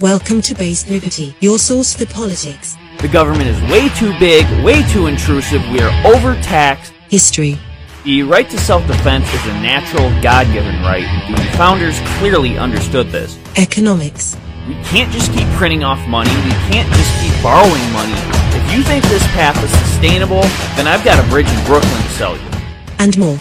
Welcome to Base Liberty, your source for politics, The government is way too big, way too intrusive, we are overtaxed. history, The right to self defense is a natural, God given right. The founders clearly understood this. economics, We can't just keep printing off money, we can't just keep borrowing money. If you think this path is sustainable, then I've got a bridge in Brooklyn to sell you. and more.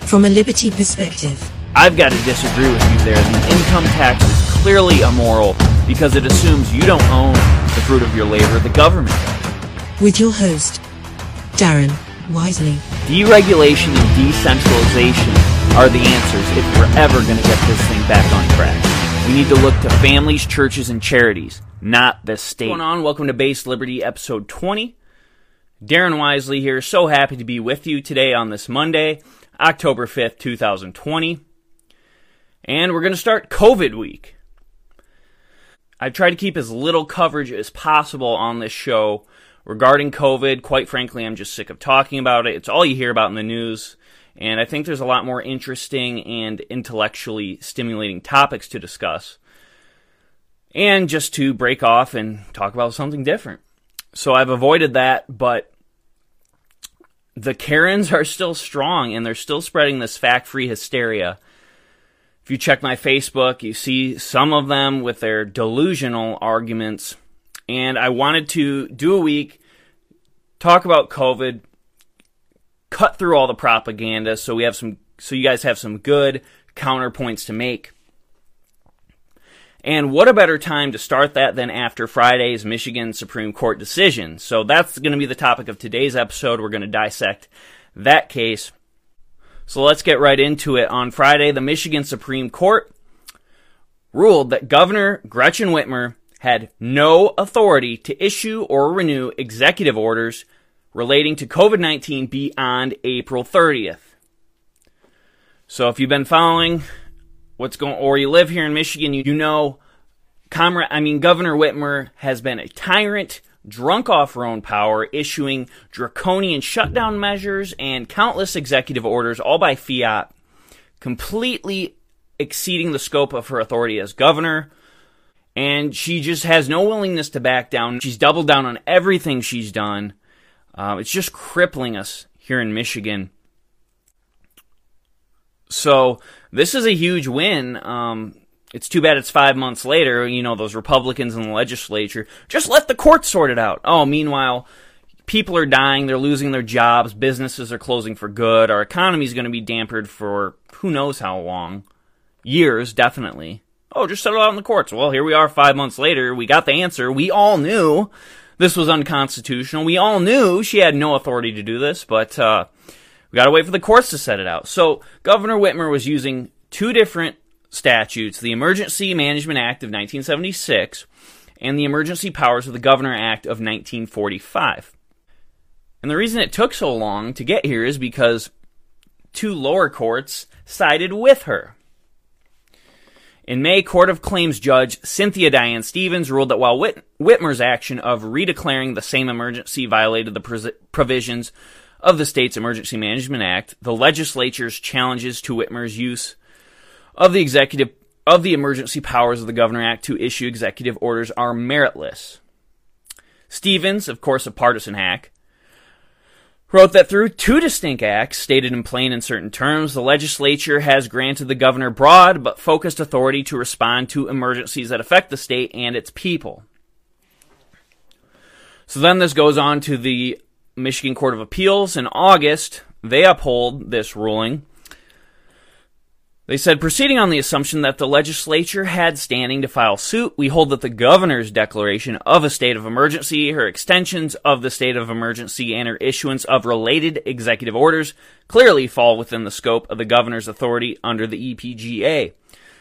From a liberty perspective, I've got to disagree with you there. The income tax is clearly immoral because it assumes you don't own the fruit of your labor, the government does. with your host, Darren Wisely. Deregulation and decentralization are the answers if we're ever going to get this thing back on track. We need to look to families, churches, and charities, not the state. What's going on? Welcome to Base Liberty, episode 20. Darren Wisely here. So happy to be with you today on this Monday, October 5th, 2020. And we're going to start COVID week. I try to keep as little coverage as possible on this show regarding COVID. Quite frankly, I'm just sick of talking about it. It's all you hear about in the news. And I think there's a lot more interesting and intellectually stimulating topics to discuss. And just to break off and talk about something different. So I've avoided that, but the Karens are still strong and they're still spreading this fact free hysteria. If you check my Facebook, you see some of them with their delusional arguments. And I wanted to do a week, talk about COVID, cut through all the propaganda so we have some so you guys have some good counterpoints to make. And what a better time to start that than after Friday's Michigan Supreme Court decision. So that's going to be the topic of today's episode. We're going to dissect that case. So let's get right into it. On Friday, the Michigan Supreme Court ruled that Governor Gretchen Whitmer had no authority to issue or renew executive orders relating to COVID 19 beyond April 30th. So if you've been following what's going or you live here in Michigan, you, you know Comrade I mean Governor Whitmer has been a tyrant, drunk off her own power, issuing draconian shutdown measures and countless executive orders all by fiat, completely exceeding the scope of her authority as governor. And she just has no willingness to back down. She's doubled down on everything she's done. Uh, it's just crippling us here in Michigan. So this is a huge win. Um, it's too bad it's five months later. You know, those Republicans in the legislature just let the courts sort it out. Oh, meanwhile, people are dying. They're losing their jobs. Businesses are closing for good. Our economy is going to be dampened for who knows how long. Years, definitely. Oh, just settle out in the courts. Well, here we are five months later. We got the answer. We all knew this was unconstitutional. We all knew she had no authority to do this, but uh, we got to wait for the courts to set it out. So Governor Whitmer was using two different statutes: the Emergency Management Act of 1976 and the Emergency Powers of the Governor Act of 1945. And the reason it took so long to get here is because two lower courts sided with her. In May, Court of Claims Judge Cynthia Diane Stephens ruled that while Whit- Whitmer's action of redeclaring the same emergency violated the provisions of the state's Emergency Management Act, the legislature's challenges to Whitmer's use of the executive of the emergency powers of the Governor Act to issue executive orders are meritless. Stephens, of course a partisan hack, wrote that through two distinct acts, stated in plain and certain terms, the legislature has granted the governor broad but focused authority to respond to emergencies that affect the state and its people. So then this goes on to the Michigan Court of Appeals in August. They uphold this ruling. They said, proceeding on the assumption that the legislature had standing to file suit, we hold that the governor's declaration of a state of emergency, her extensions of the state of emergency, and her issuance of related executive orders clearly fall within the scope of the governor's authority under the EPGA.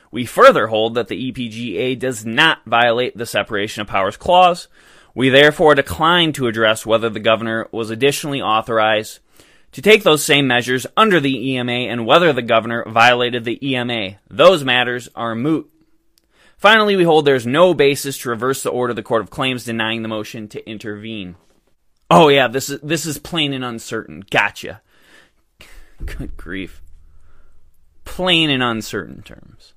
We further hold that the EPGA does not violate the separation of powers clause. We therefore decline to address whether the governor was additionally authorized to take those same measures under the EMA and whether the governor violated the EMA. Those matters are moot. Finally, we hold there's no basis to reverse the order of the Court of Claims denying the motion to intervene. Oh yeah, this is this is plain and uncertain. Gotcha. Good grief. Plain and uncertain terms.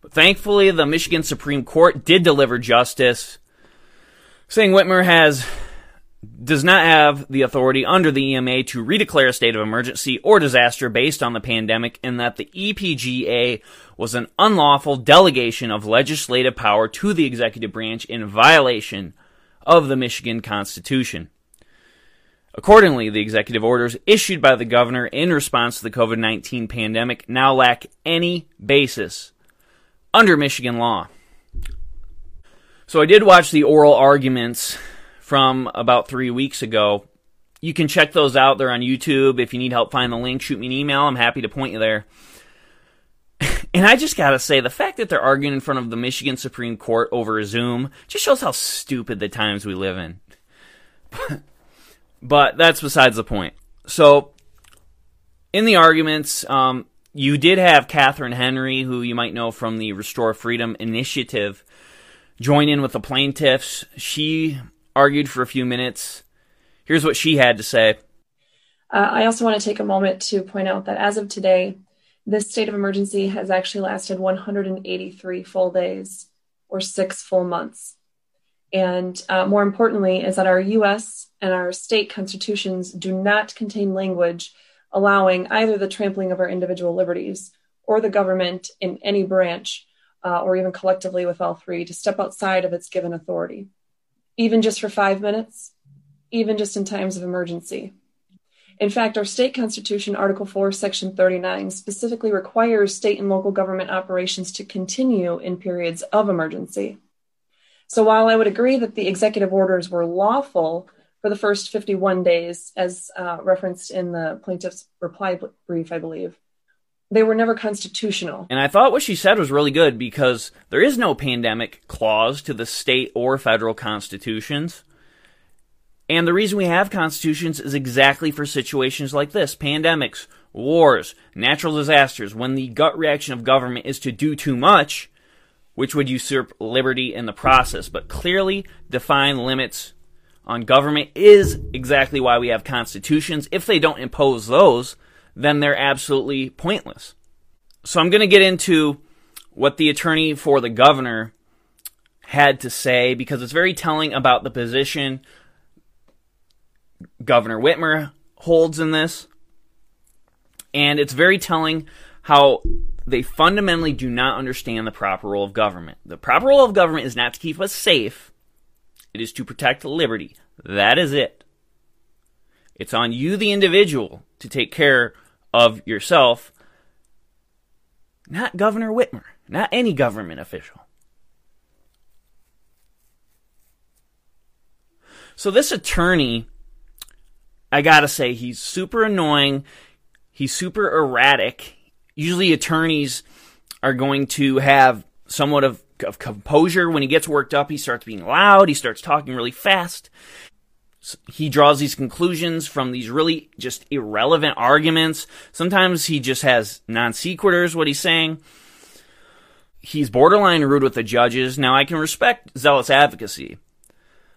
But thankfully, the Michigan Supreme Court did deliver justice, saying Whitmer has does not have the authority under the EMA to redeclare a state of emergency or disaster based on the pandemic, and that the EPGA was an unlawful delegation of legislative power to the executive branch in violation of the Michigan Constitution. Accordingly, the executive orders issued by the governor in response to the COVID 19 pandemic now lack any basis under Michigan law. So I did watch the oral arguments from about three weeks ago. You can check those out. They're on YouTube. If you need help find the link, shoot me an email. I'm happy to point you there. and I just gotta say, the fact that they're arguing in front of the Michigan Supreme Court over Zoom just shows how stupid the times we live in. but that's besides the point. So, in the arguments, um, you did have Catherine Henry, who you might know from the Restore Freedom Initiative, join in with the plaintiffs. She argued for a few minutes. Here's what she had to say. Uh, I also want to take a moment to point out that as of today, this state of emergency has actually lasted 183 full days or six full months. And uh, more importantly, is that our US and our state constitutions do not contain language allowing either the trampling of our individual liberties or the government in any branch uh, or even collectively with all three to step outside of its given authority even just for five minutes, even just in times of emergency. In fact, our state constitution, Article 4, Section 39, specifically requires state and local government operations to continue in periods of emergency. So while I would agree that the executive orders were lawful for the first 51 days, as uh, referenced in the plaintiff's reply brief, I believe, they were never constitutional. And I thought what she said was really good because there is no pandemic clause to the state or federal constitutions. And the reason we have constitutions is exactly for situations like this pandemics, wars, natural disasters, when the gut reaction of government is to do too much, which would usurp liberty in the process. But clearly define limits on government is exactly why we have constitutions. If they don't impose those, then they're absolutely pointless. So I'm going to get into what the attorney for the governor had to say because it's very telling about the position Governor Whitmer holds in this. And it's very telling how they fundamentally do not understand the proper role of government. The proper role of government is not to keep us safe, it is to protect liberty. That is it. It's on you, the individual, to take care of yourself, not Governor Whitmer, not any government official. So this attorney, I gotta say, he's super annoying. He's super erratic. Usually attorneys are going to have somewhat of, of composure. When he gets worked up, he starts being loud. He starts talking really fast he draws these conclusions from these really just irrelevant arguments. Sometimes he just has non sequiturs, what he's saying. He's borderline rude with the judges. Now, I can respect zealous advocacy,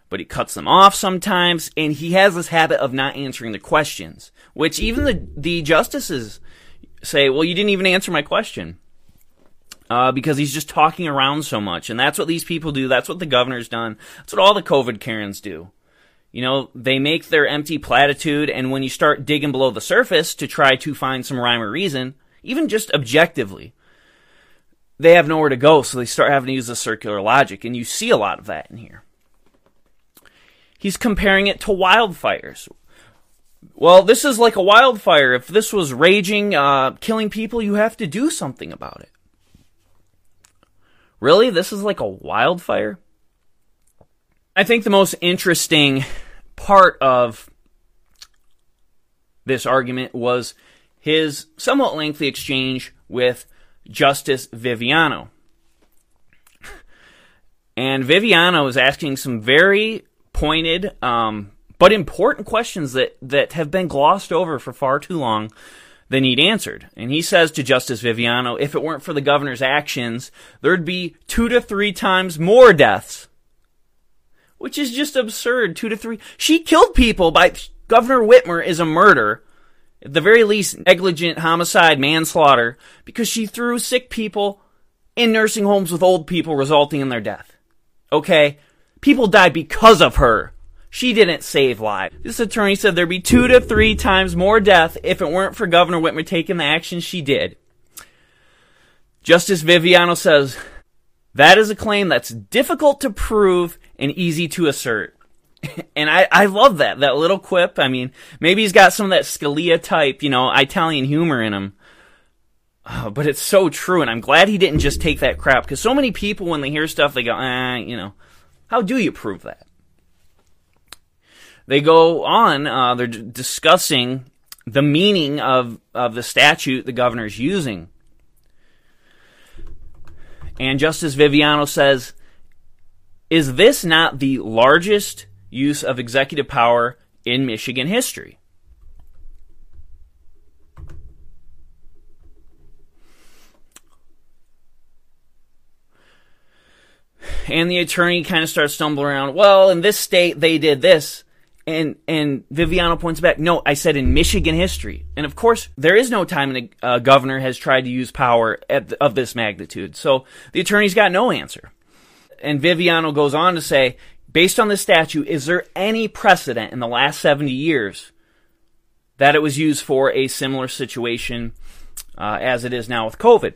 but he cuts them off sometimes, and he has this habit of not answering the questions, which even the, the justices say, well, you didn't even answer my question. Uh, because he's just talking around so much. And that's what these people do. That's what the governor's done. That's what all the COVID Karens do. You know, they make their empty platitude, and when you start digging below the surface to try to find some rhyme or reason, even just objectively, they have nowhere to go, so they start having to use the circular logic, and you see a lot of that in here. He's comparing it to wildfires. Well, this is like a wildfire. If this was raging, uh, killing people, you have to do something about it. Really? This is like a wildfire? I think the most interesting part of this argument was his somewhat lengthy exchange with Justice Viviano. And Viviano is asking some very pointed um, but important questions that, that have been glossed over for far too long than he'd answered. And he says to Justice Viviano, if it weren't for the governor's actions, there'd be two to three times more deaths which is just absurd. Two to three. She killed people by Governor Whitmer is a murder. At the very least, negligent homicide, manslaughter, because she threw sick people in nursing homes with old people, resulting in their death. Okay? People died because of her. She didn't save lives. This attorney said there'd be two to three times more death if it weren't for Governor Whitmer taking the action she did. Justice Viviano says, that is a claim that's difficult to prove and easy to assert. and I, I love that, that little quip. I mean, maybe he's got some of that Scalia type, you know, Italian humor in him. Oh, but it's so true, and I'm glad he didn't just take that crap, because so many people, when they hear stuff, they go, eh, you know, how do you prove that? They go on, uh, they're d- discussing the meaning of, of the statute the governor's using. And Justice Viviano says, Is this not the largest use of executive power in Michigan history? And the attorney kind of starts stumbling around. Well, in this state, they did this. And and Viviano points back, no, I said in Michigan history. And of course, there is no time a governor has tried to use power at, of this magnitude. So the attorney's got no answer. And Viviano goes on to say, based on the statute, is there any precedent in the last 70 years that it was used for a similar situation uh, as it is now with COVID?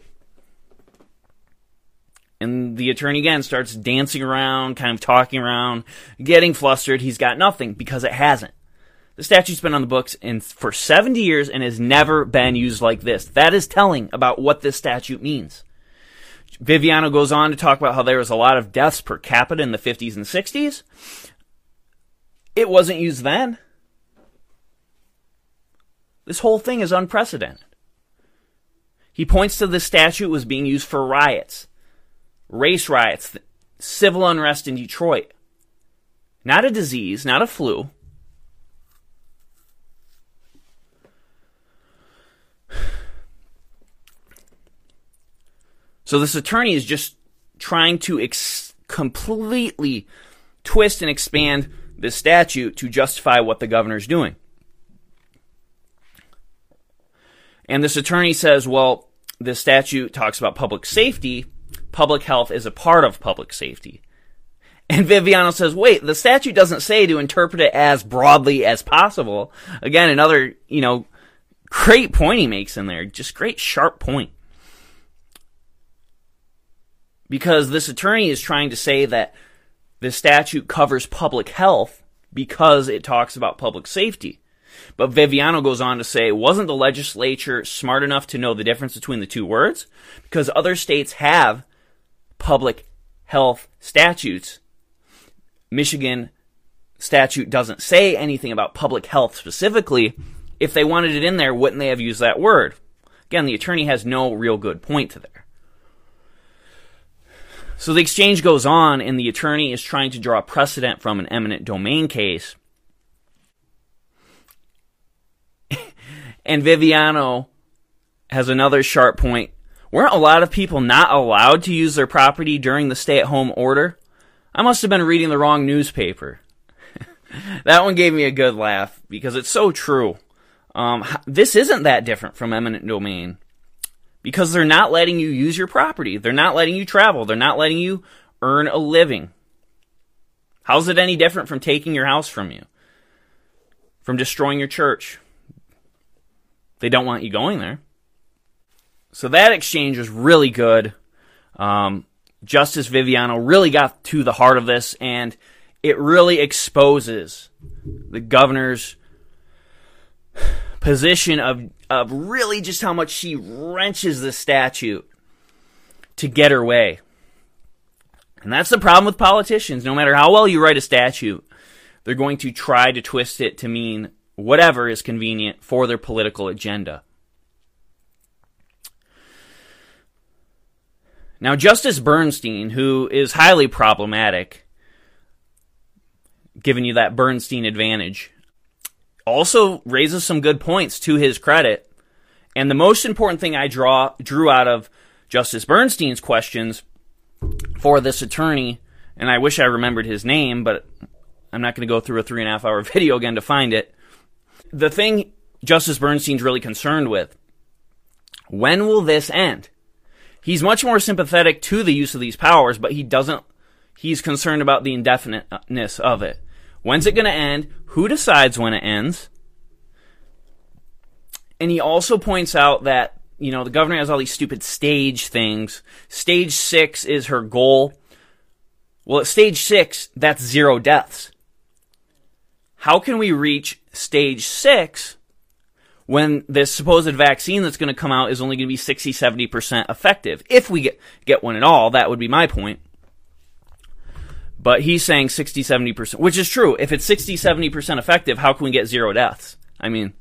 And the attorney again starts dancing around, kind of talking around, getting flustered. He's got nothing because it hasn't. The statute's been on the books in, for 70 years and has never been used like this. That is telling about what this statute means. Viviano goes on to talk about how there was a lot of deaths per capita in the 50s and 60s. It wasn't used then. This whole thing is unprecedented. He points to the statute was being used for riots race riots, civil unrest in Detroit. Not a disease, not a flu. So this attorney is just trying to ex- completely twist and expand the statute to justify what the governor's doing. And this attorney says, well, the statute talks about public safety, public health is a part of public safety. And Viviano says, wait, the statute doesn't say to interpret it as broadly as possible. Again, another, you know, great point he makes in there. Just great sharp point. Because this attorney is trying to say that the statute covers public health because it talks about public safety. But Viviano goes on to say, wasn't the legislature smart enough to know the difference between the two words? Because other states have public health statutes. Michigan statute doesn't say anything about public health specifically. If they wanted it in there, wouldn't they have used that word? Again, the attorney has no real good point to there. So the exchange goes on, and the attorney is trying to draw precedent from an eminent domain case. and Viviano has another sharp point Weren't a lot of people not allowed to use their property during the stay at home order? I must have been reading the wrong newspaper. that one gave me a good laugh because it's so true. Um, this isn't that different from eminent domain because they're not letting you use your property. They're not letting you travel. They're not letting you earn a living. How's it any different from taking your house from you? From destroying your church? They don't want you going there. So that exchange was really good. Um, Justice Viviano really got to the heart of this, and it really exposes the governor's position of of really just how much she wrenches the statute to get her way. And that's the problem with politicians. No matter how well you write a statute, they're going to try to twist it to mean whatever is convenient for their political agenda. Now, Justice Bernstein, who is highly problematic, giving you that Bernstein advantage, also raises some good points to his credit. And the most important thing I draw drew out of Justice Bernstein's questions for this attorney, and I wish I remembered his name, but I'm not going to go through a three and a half hour video again to find it. The thing Justice Bernstein's really concerned with when will this end? He's much more sympathetic to the use of these powers, but he doesn't, he's concerned about the indefiniteness of it. When's it going to end? Who decides when it ends? And he also points out that, you know, the governor has all these stupid stage things. Stage six is her goal. Well, at stage six, that's zero deaths. How can we reach stage six when this supposed vaccine that's going to come out is only going to be 60, 70% effective? If we get, get one at all, that would be my point. But he's saying 60, 70%, which is true. If it's 60, 70% effective, how can we get zero deaths? I mean,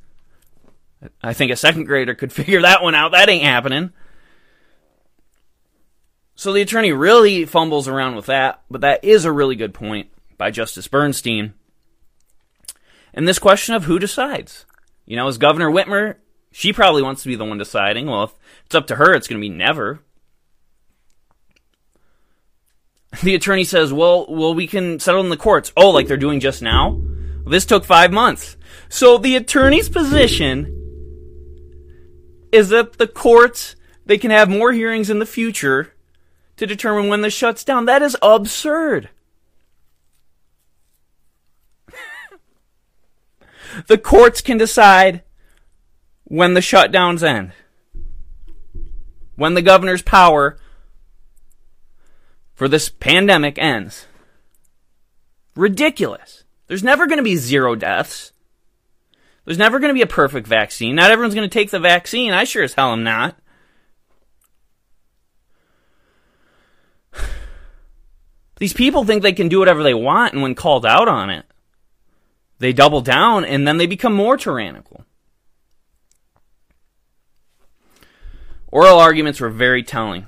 I think a second grader could figure that one out. That ain't happening. So the attorney really fumbles around with that, but that is a really good point by Justice Bernstein. And this question of who decides. You know, as Governor Whitmer, she probably wants to be the one deciding. Well, if it's up to her, it's going to be never. The attorney says, well, well, we can settle in the courts. Oh, like they're doing just now? This took five months. So the attorney's position is that the courts, they can have more hearings in the future to determine when this shuts down. That is absurd. The courts can decide when the shutdowns end. When the governor's power for this pandemic ends. Ridiculous. There's never going to be zero deaths. There's never going to be a perfect vaccine. Not everyone's going to take the vaccine. I sure as hell am not. These people think they can do whatever they want, and when called out on it, they double down and then they become more tyrannical. Oral arguments were very telling.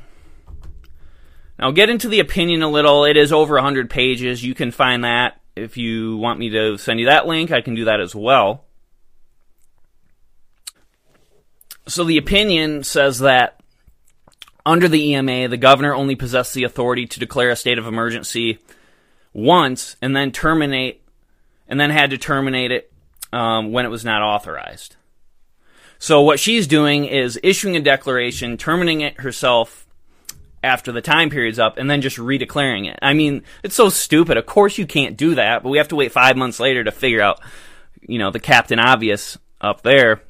Now, get into the opinion a little. It is over 100 pages. You can find that. If you want me to send you that link, I can do that as well. So, the opinion says that under the EMA, the governor only possessed the authority to declare a state of emergency once and then terminate, and then had to terminate it um, when it was not authorized. So what she's doing is issuing a declaration, terminating it herself after the time period's up, and then just redeclaring it. I mean, it's so stupid. Of course you can't do that, but we have to wait five months later to figure out, you know, the captain obvious up there.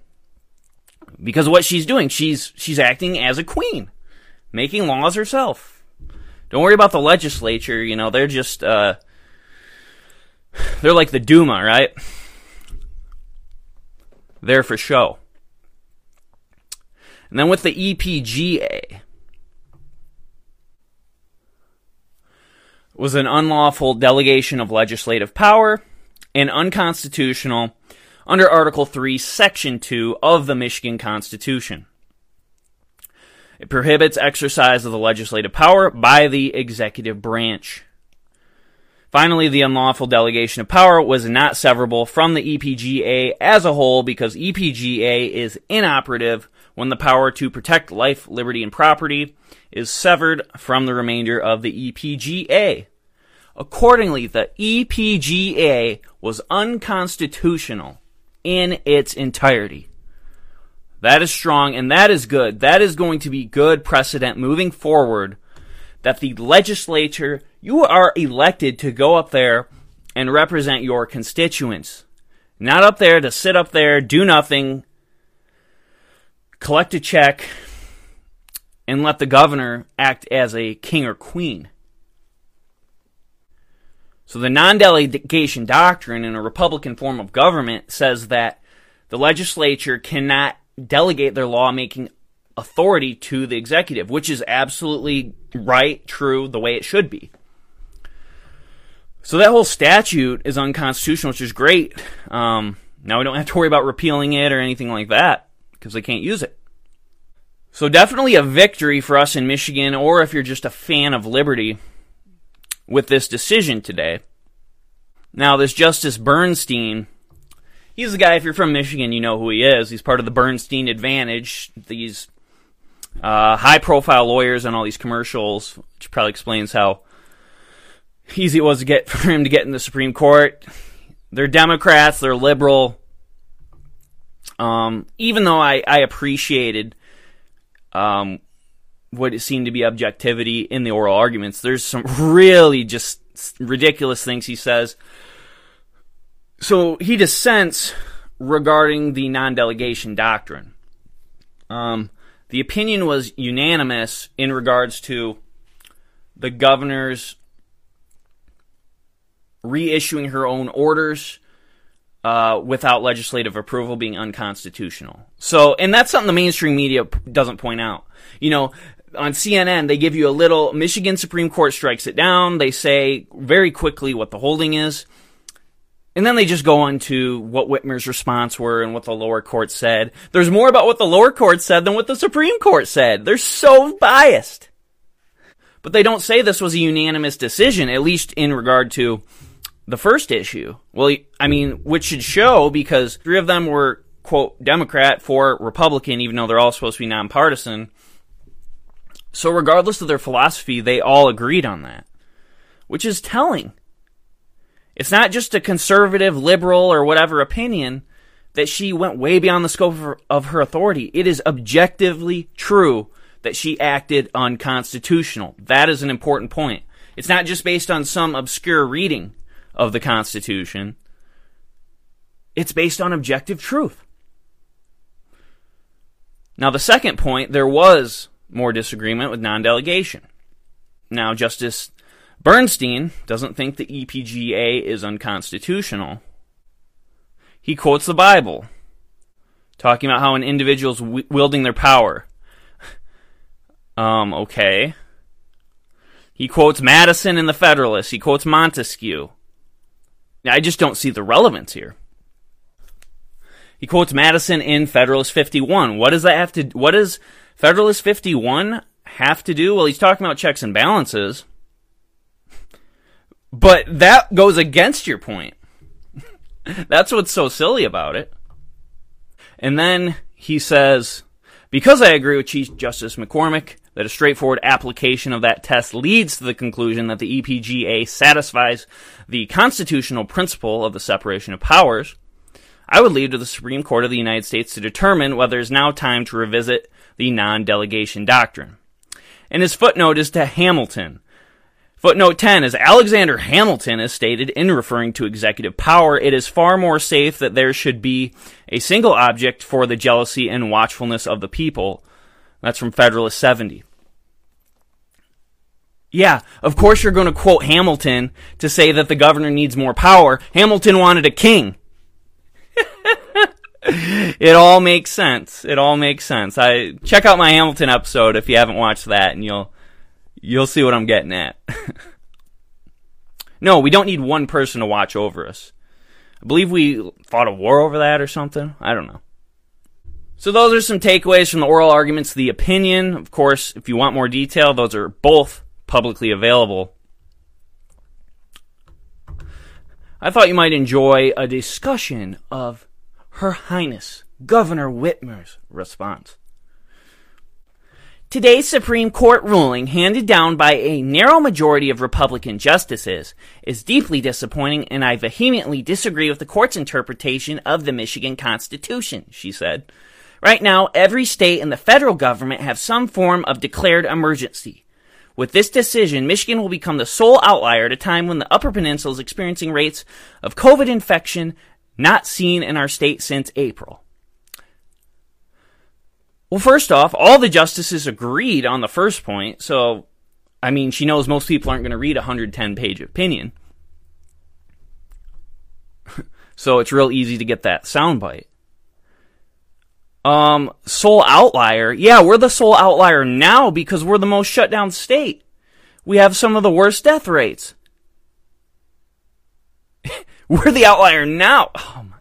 Because what she's doing, she's she's acting as a queen making laws herself. Don't worry about the legislature, you know, they're just, uh, they're like the Duma, right? There for show. And then with the EPGA, was an unlawful delegation of legislative power and unconstitutional under Article 3, Section 2 of the Michigan Constitution. It prohibits exercise of the legislative power by the executive branch. Finally, the unlawful delegation of power was not severable from the EPGA as a whole because EPGA is inoperative when the power to protect life, liberty, and property is severed from the remainder of the EPGA. Accordingly, the EPGA was unconstitutional in its entirety. That is strong and that is good. That is going to be good precedent moving forward that the legislature, you are elected to go up there and represent your constituents. Not up there to sit up there, do nothing, collect a check, and let the governor act as a king or queen. So the non delegation doctrine in a Republican form of government says that the legislature cannot delegate their lawmaking authority to the executive, which is absolutely right, true, the way it should be. So that whole statute is unconstitutional, which is great. Um, now we don't have to worry about repealing it or anything like that because they can't use it. So definitely a victory for us in Michigan, or if you're just a fan of liberty, with this decision today. Now, this Justice Bernstein he's the guy. If you're from Michigan, you know who he is. He's part of the Bernstein Advantage. These uh, high-profile lawyers on all these commercials, which probably explains how easy it was to get for him to get in the Supreme Court. They're Democrats. They're liberal. Um, even though I, I appreciated um, what seemed to be objectivity in the oral arguments. There's some really just ridiculous things he says. So he dissents regarding the non delegation doctrine. Um, the opinion was unanimous in regards to the governor's reissuing her own orders uh, without legislative approval being unconstitutional. So, and that's something the mainstream media doesn't point out. You know, on CNN, they give you a little, Michigan Supreme Court strikes it down. They say very quickly what the holding is. And then they just go on to what Whitmer's response were and what the lower court said. There's more about what the lower court said than what the Supreme Court said. They're so biased. But they don't say this was a unanimous decision, at least in regard to the first issue. Well, I mean, which should show because three of them were, quote, Democrat, four Republican, even though they're all supposed to be nonpartisan. So, regardless of their philosophy, they all agreed on that, which is telling. It's not just a conservative, liberal, or whatever opinion that she went way beyond the scope of her, of her authority. It is objectively true that she acted unconstitutional. That is an important point. It's not just based on some obscure reading of the Constitution. It's based on objective truth. Now, the second point, there was more disagreement with non delegation. Now, Justice Bernstein doesn't think the EPGA is unconstitutional. He quotes the Bible, talking about how an individual's wielding their power. um, okay. He quotes Madison in the Federalist. He quotes Montesquieu. I just don't see the relevance here. He quotes Madison in Federalist 51. What does that have to what does Federalist 51 have to do? Well, he's talking about checks and balances. But that goes against your point. That's what's so silly about it. And then he says, because I agree with Chief Justice McCormack that a straightforward application of that test leads to the conclusion that the EPGA satisfies the constitutional principle of the separation of powers, I would leave to the Supreme Court of the United States to determine whether it is now time to revisit the non delegation doctrine. And his footnote is to Hamilton, Footnote 10 is Alexander Hamilton has stated in referring to executive power, it is far more safe that there should be a single object for the jealousy and watchfulness of the people. That's from Federalist 70. Yeah, of course you're going to quote Hamilton to say that the governor needs more power. Hamilton wanted a king. it all makes sense. It all makes sense. I check out my Hamilton episode if you haven't watched that and you'll You'll see what I'm getting at. no, we don't need one person to watch over us. I believe we fought a war over that or something. I don't know. So those are some takeaways from the oral arguments. The opinion, of course, if you want more detail, those are both publicly available. I thought you might enjoy a discussion of Her Highness Governor Whitmer's response. Today's Supreme Court ruling, handed down by a narrow majority of Republican justices, is deeply disappointing and I vehemently disagree with the court's interpretation of the Michigan Constitution, she said. Right now, every state and the federal government have some form of declared emergency. With this decision, Michigan will become the sole outlier at a time when the Upper Peninsula is experiencing rates of COVID infection not seen in our state since April. Well, first off, all the justices agreed on the first point, so I mean, she knows most people aren't going to read a 110 page opinion. so it's real easy to get that soundbite. Um, sole outlier. Yeah, we're the sole outlier now because we're the most shut down state. We have some of the worst death rates. we're the outlier now. Oh my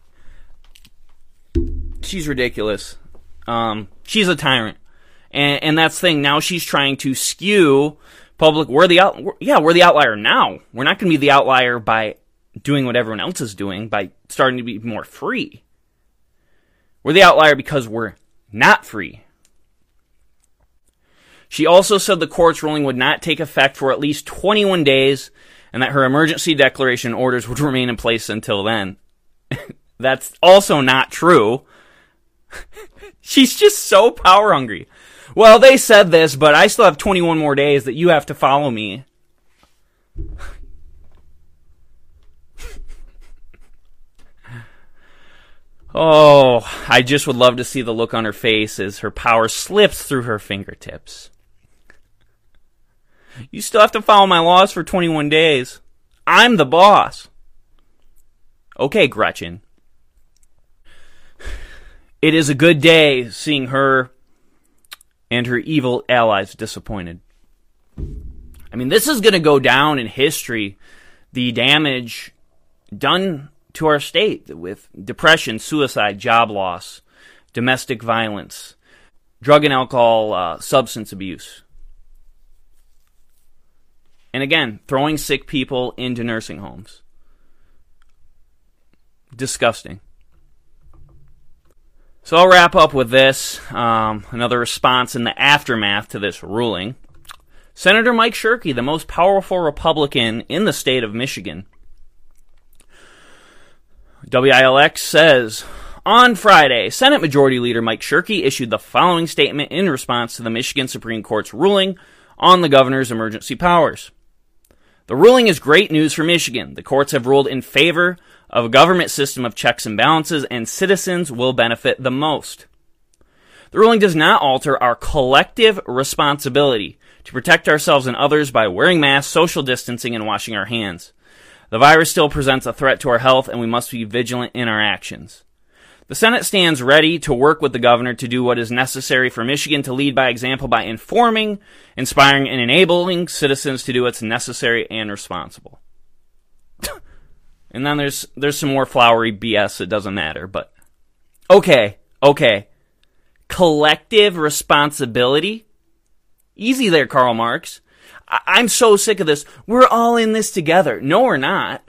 She's ridiculous. Um, she's a tyrant, and and that's the thing. Now she's trying to skew public. We're the out. We're, yeah, we're the outlier now. We're not going to be the outlier by doing what everyone else is doing by starting to be more free. We're the outlier because we're not free. She also said the court's ruling would not take effect for at least 21 days and that her emergency declaration orders would remain in place until then. That's also not true. She's just so power hungry. well, they said this, but I still have 21 more days that you have to follow me. Oh, I just would love to see the look on her face as her power slips through her fingertips. You still have to follow my laws for 21 days. I'm the boss. Okay, Gretchen. It is a good day seeing her and her evil allies disappointed. I mean, this is going to go down in history. The damage done to our state with depression, suicide, job loss, domestic violence, drug and alcohol, uh, substance abuse. And again, throwing sick people into nursing homes. Disgusting. So I'll wrap up with this um, another response in the aftermath to this ruling. Senator Mike Shirkey, the most powerful Republican in the state of Michigan, WILX says on Friday, Senate Majority Leader Mike Shirkey issued the following statement in response to the Michigan Supreme Court's ruling on the governor's emergency powers. The ruling is great news for Michigan. The courts have ruled in favor of a government system of checks and balances, and citizens will benefit the most. The ruling does not alter our collective responsibility to protect ourselves and others by wearing masks, social distancing, and washing our hands. The virus still presents a threat to our health, and we must be vigilant in our actions. The Senate stands ready to work with the governor to do what is necessary for Michigan to lead by example by informing, inspiring, and enabling citizens to do what's necessary and responsible. and then there's there's some more flowery BS that doesn't matter, but okay, okay. Collective responsibility? Easy there, Karl Marx. I- am so sick of this. We're all in this together. No, we're not.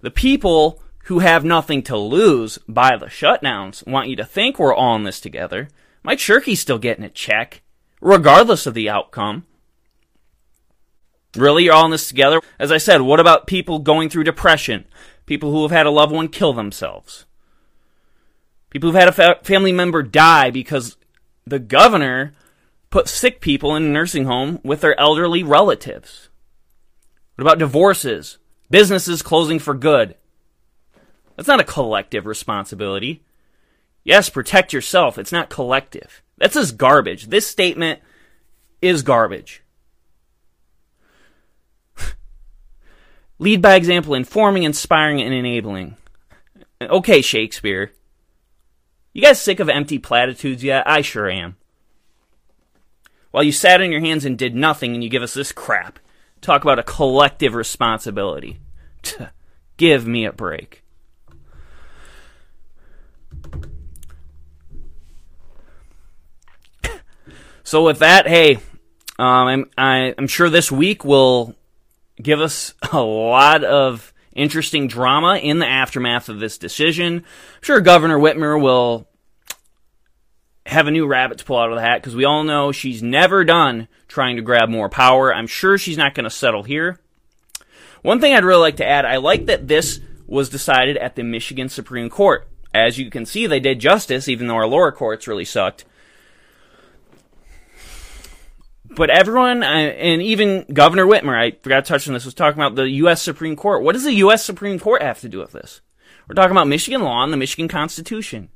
The people who have nothing to lose by the shutdowns want you to think we're all in this together. Mike Shirkey's still getting a check, regardless of the outcome. Really, you're all in this together? As I said, what about people going through depression? People who have had a loved one kill themselves? People who've had a fa- family member die because the governor put sick people in a nursing home with their elderly relatives? What about divorces? Businesses closing for good? That's not a collective responsibility. Yes, protect yourself. It's not collective. That's just garbage. This statement is garbage. Lead by example, informing, inspiring, and enabling. Okay, Shakespeare. You guys sick of empty platitudes yet? I sure am while you sat on your hands and did nothing and you give us this crap. Talk about a collective responsibility. give me a break. So with that, hey, um, I'm I, i am sure this week will give us a lot of interesting drama in the aftermath of this decision. I'm sure Governor Whitmer will have a new rabbit to pull out of the hat because we all know she's never done trying to grab more power. I'm sure she's not going to settle here. One thing I'd really like to add I like that this was decided at the Michigan Supreme Court. As you can see, they did justice, even though our lower courts really sucked. But everyone, uh, and even Governor Whitmer, I forgot to touch on this, was talking about the U.S. Supreme Court. What does the U.S. Supreme Court have to do with this? We're talking about Michigan law and the Michigan Constitution.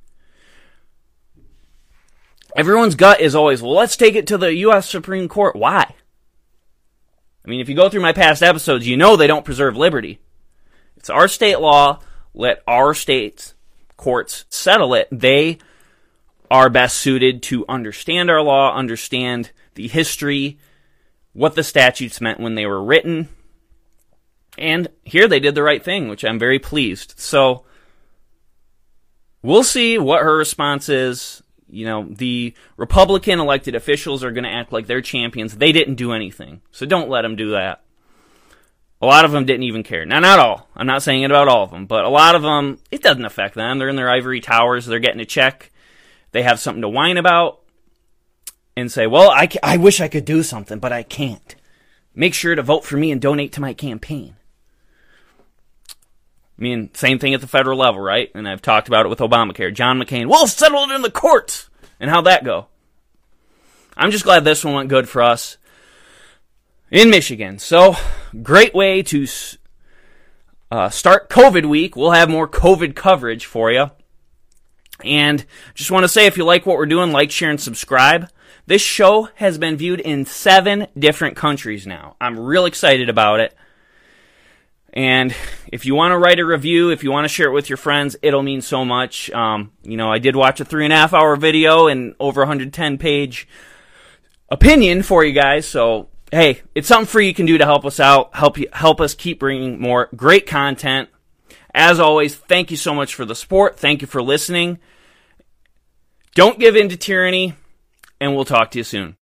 Everyone's gut is always, well, let's take it to the U.S. Supreme Court. Why? I mean, if you go through my past episodes, you know they don't preserve liberty. It's our state law. Let our state's courts settle it. They are best suited to understand our law, understand the history, what the statutes meant when they were written. And here they did the right thing, which I'm very pleased. So, we'll see what her response is. You know, the Republican elected officials are going to act like they're champions. They didn't do anything. So don't let them do that. A lot of them didn't even care. Now, not all. I'm not saying it about all of them, but a lot of them, it doesn't affect them. They're in their ivory towers. They're getting a check. They have something to whine about and say, well, I, I wish I could do something, but I can't. Make sure to vote for me and donate to my campaign. I mean, same thing at the federal level, right? And I've talked about it with Obamacare. John McCain, we'll settle it in the courts. And how'd that go? I'm just glad this one went good for us in Michigan. So, great way to uh, start COVID week. We'll have more COVID coverage for you. And just want to say if you like what we're doing, like, share, and subscribe. This show has been viewed in seven different countries now. I'm real excited about it. And if you want to write a review, if you want to share it with your friends, it'll mean so much. Um, you know, I did watch a three and a half hour video and over 110 page opinion for you guys. So, hey, it's something free you can do to help us out, help you, help us keep bringing more great content. As always, thank you so much for the support. Thank you for listening. Don't give in to tyranny, and we'll talk to you soon.